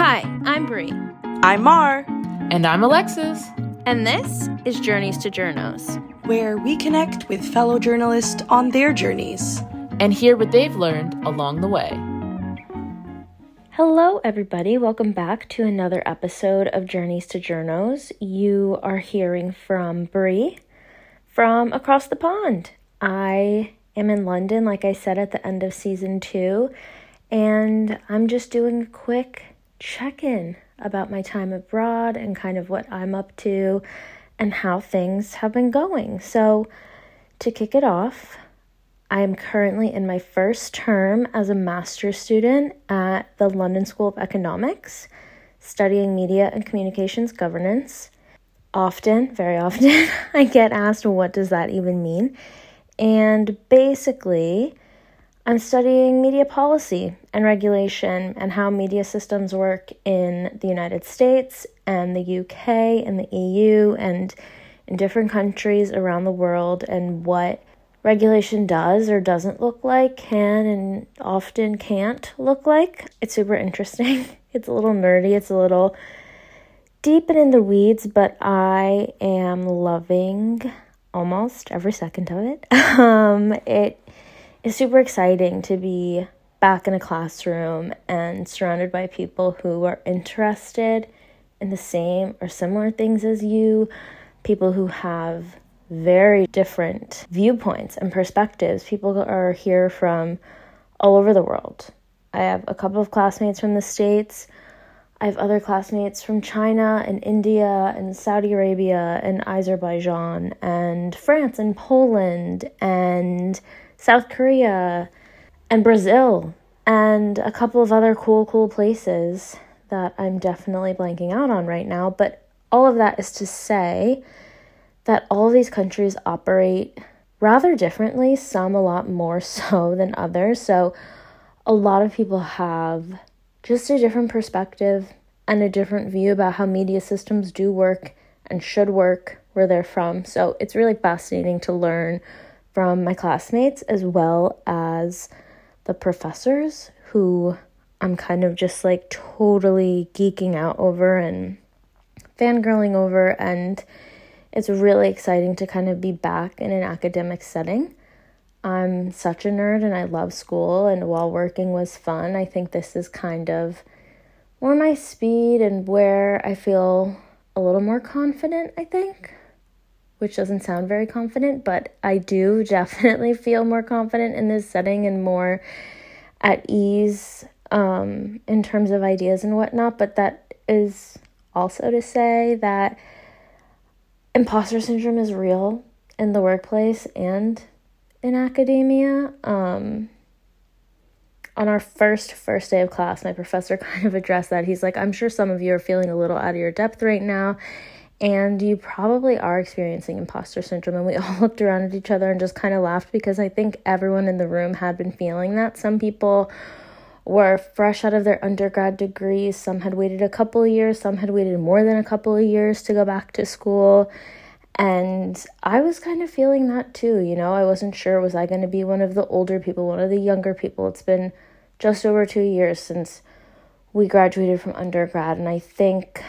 Hi, I'm Brie, I'm Mar, And I'm Alexis. and this is Journeys to Journos. where we connect with fellow journalists on their journeys. And hear what they've learned along the way. Hello, everybody. Welcome back to another episode of Journeys to Journos. You are hearing from Brie from across the pond. I am in London, like I said at the end of season two, and I'm just doing a quick check in about my time abroad and kind of what I'm up to and how things have been going. So, to kick it off, I am currently in my first term as a master's student at the London School of Economics, studying media and communications governance. Often, very often, I get asked, what does that even mean? And basically, I'm studying media policy and regulation and how media systems work in the United States and the UK and the EU and in different countries around the world and what regulation does or doesn't look like, can and often can't look like. It's super interesting. It's a little nerdy, it's a little deep and in the weeds, but I am loving almost every second of it. Um, it is super exciting to be back in a classroom and surrounded by people who are interested in the same or similar things as you, people who have very different viewpoints and perspectives. People are here from all over the world. I have a couple of classmates from the States. I have other classmates from China and India and Saudi Arabia and Azerbaijan and France and Poland and South Korea and Brazil and a couple of other cool, cool places that I'm definitely blanking out on right now. But all of that is to say that all of these countries operate rather differently, some a lot more so than others. So a lot of people have just a different perspective and a different view about how media systems do work and should work where they're from. So it's really fascinating to learn from my classmates as well as the professors who I'm kind of just like totally geeking out over and fangirling over. And it's really exciting to kind of be back in an academic setting. I'm such a nerd and I love school, and while working was fun, I think this is kind of more my speed and where I feel a little more confident, I think. Which doesn't sound very confident, but I do definitely feel more confident in this setting and more at ease um, in terms of ideas and whatnot. But that is also to say that imposter syndrome is real in the workplace and in academia. Um, on our first first day of class, my professor kind of addressed that. He's like, "I'm sure some of you are feeling a little out of your depth right now." And you probably are experiencing imposter syndrome. And we all looked around at each other and just kind of laughed because I think everyone in the room had been feeling that. Some people were fresh out of their undergrad degrees, some had waited a couple of years, some had waited more than a couple of years to go back to school. And I was kind of feeling that too, you know. I wasn't sure was I going to be one of the older people, one of the younger people. It's been just over 2 years since we graduated from undergrad and I think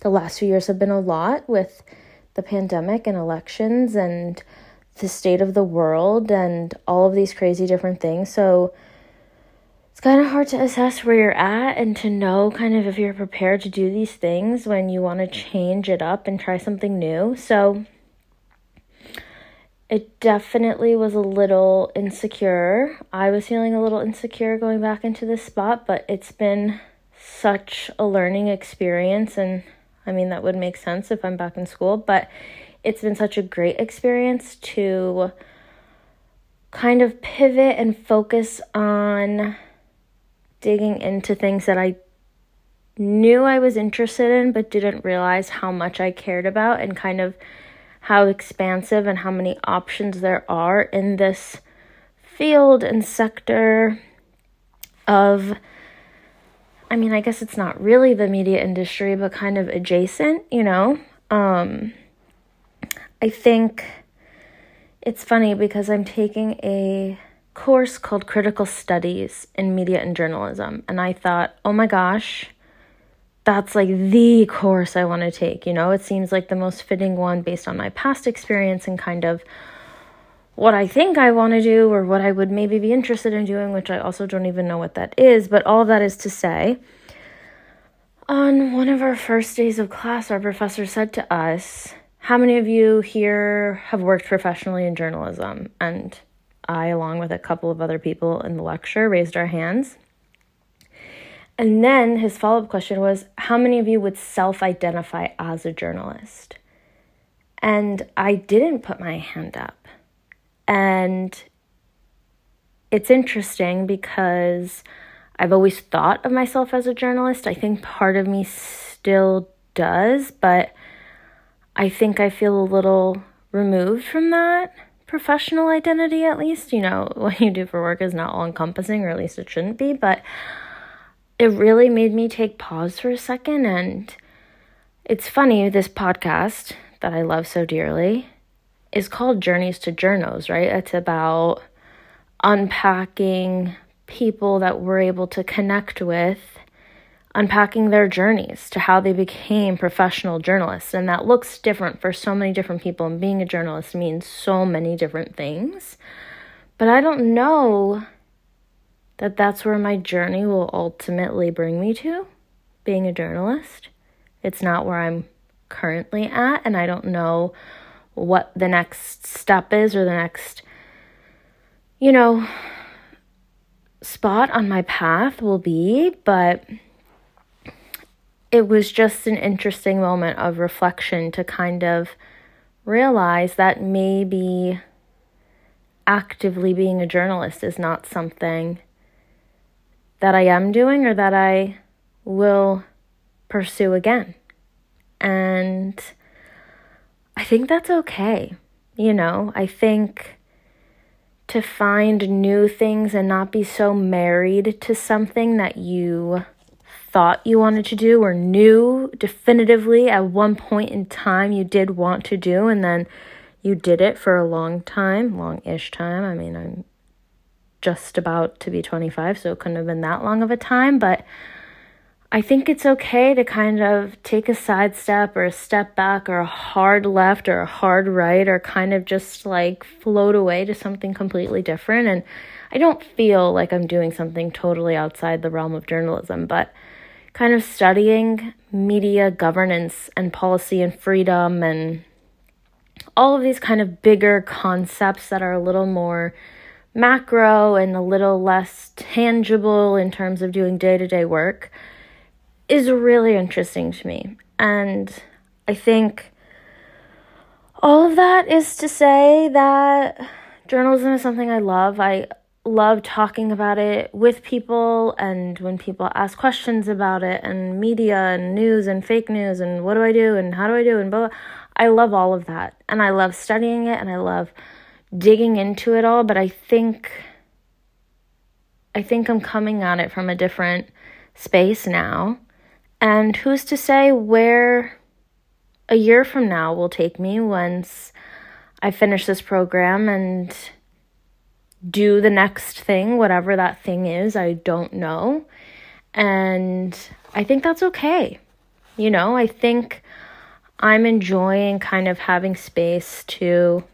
the last few years have been a lot with the pandemic and elections and the state of the world and all of these crazy different things. So it's kind of hard to assess where you're at and to know kind of if you're prepared to do these things when you want to change it up and try something new. So it definitely was a little insecure. I was feeling a little insecure going back into this spot, but it's been such a learning experience and I mean that would make sense if I'm back in school, but it's been such a great experience to kind of pivot and focus on digging into things that I knew I was interested in but didn't realize how much I cared about and kind of how expansive and how many options there are in this field and sector of I mean, I guess it's not really the media industry, but kind of adjacent, you know? Um, I think it's funny because I'm taking a course called Critical Studies in Media and Journalism. And I thought, oh my gosh, that's like the course I want to take. You know, it seems like the most fitting one based on my past experience and kind of what I think I want to do or what I would maybe be interested in doing, which I also don't even know what that is. But all that is to say, on one of our first days of class, our professor said to us, How many of you here have worked professionally in journalism? And I, along with a couple of other people in the lecture, raised our hands. And then his follow up question was How many of you would self identify as a journalist? And I didn't put my hand up. And it's interesting because I've always thought of myself as a journalist. I think part of me still does, but I think I feel a little removed from that professional identity, at least. You know, what you do for work is not all encompassing, or at least it shouldn't be, but it really made me take pause for a second. And it's funny, this podcast that I love so dearly is called Journeys to Journos, right? It's about unpacking people that we're able to connect with, unpacking their journeys to how they became professional journalists. And that looks different for so many different people. And being a journalist means so many different things. But I don't know that that's where my journey will ultimately bring me to being a journalist. It's not where I'm currently at, and I don't know what the next step is or the next, you know, spot on my path will be, but it was just an interesting moment of reflection to kind of realize that maybe actively being a journalist is not something that I am doing or that I will pursue again. And I think that's okay. You know, I think to find new things and not be so married to something that you thought you wanted to do or knew definitively at one point in time you did want to do and then you did it for a long time, long ish time. I mean, I'm just about to be 25, so it couldn't have been that long of a time, but I think it's okay to kind of take a side step or a step back or a hard left or a hard right or kind of just like float away to something completely different. And I don't feel like I'm doing something totally outside the realm of journalism, but kind of studying media governance and policy and freedom and all of these kind of bigger concepts that are a little more macro and a little less tangible in terms of doing day to day work is really interesting to me. And I think all of that is to say that journalism is something I love. I love talking about it with people and when people ask questions about it and media and news and fake news and what do I do and how do I do and blah, blah. I love all of that and I love studying it and I love digging into it all, but I think I think I'm coming at it from a different space now. And who's to say where a year from now will take me once I finish this program and do the next thing, whatever that thing is, I don't know. And I think that's okay. You know, I think I'm enjoying kind of having space to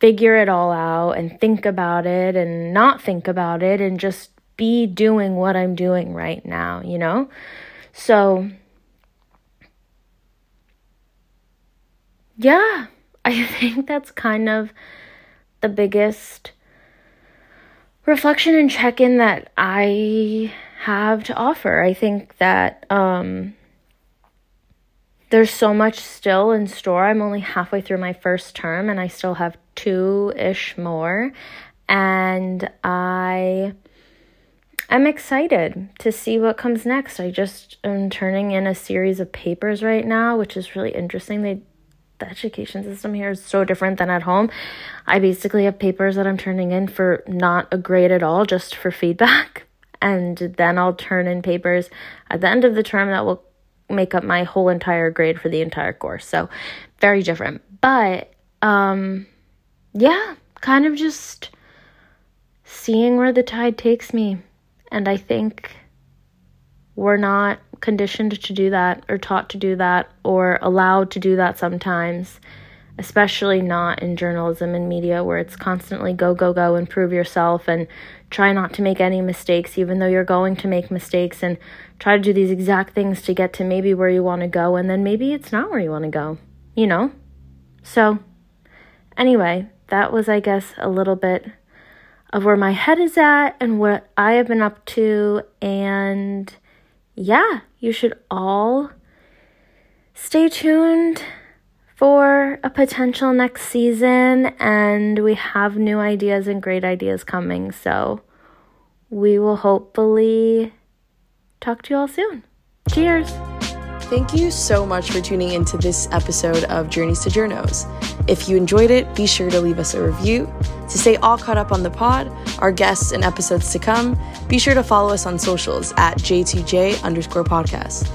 figure it all out and think about it and not think about it and just be doing what I'm doing right now, you know? So, yeah, I think that's kind of the biggest reflection and check in that I have to offer. I think that um, there's so much still in store. I'm only halfway through my first term and I still have two ish more. And I I'm excited to see what comes next. I just am turning in a series of papers right now, which is really interesting. They the education system here is so different than at home. I basically have papers that I'm turning in for not a grade at all, just for feedback. And then I'll turn in papers at the end of the term that will make up my whole entire grade for the entire course. So, very different. But um yeah, kind of just seeing where the tide takes me. And I think we're not conditioned to do that or taught to do that or allowed to do that sometimes, especially not in journalism and media where it's constantly go, go, go, and prove yourself and try not to make any mistakes, even though you're going to make mistakes, and try to do these exact things to get to maybe where you want to go, and then maybe it's not where you want to go, you know? So, anyway, that was, I guess, a little bit of where my head is at and what I have been up to. And yeah, you should all stay tuned for a potential next season. And we have new ideas and great ideas coming. So we will hopefully talk to you all soon. Cheers. Thank you so much for tuning into this episode of Journeys to Journos. If you enjoyed it, be sure to leave us a review. To stay all caught up on the pod, our guests, and episodes to come, be sure to follow us on socials at J2J underscore podcast.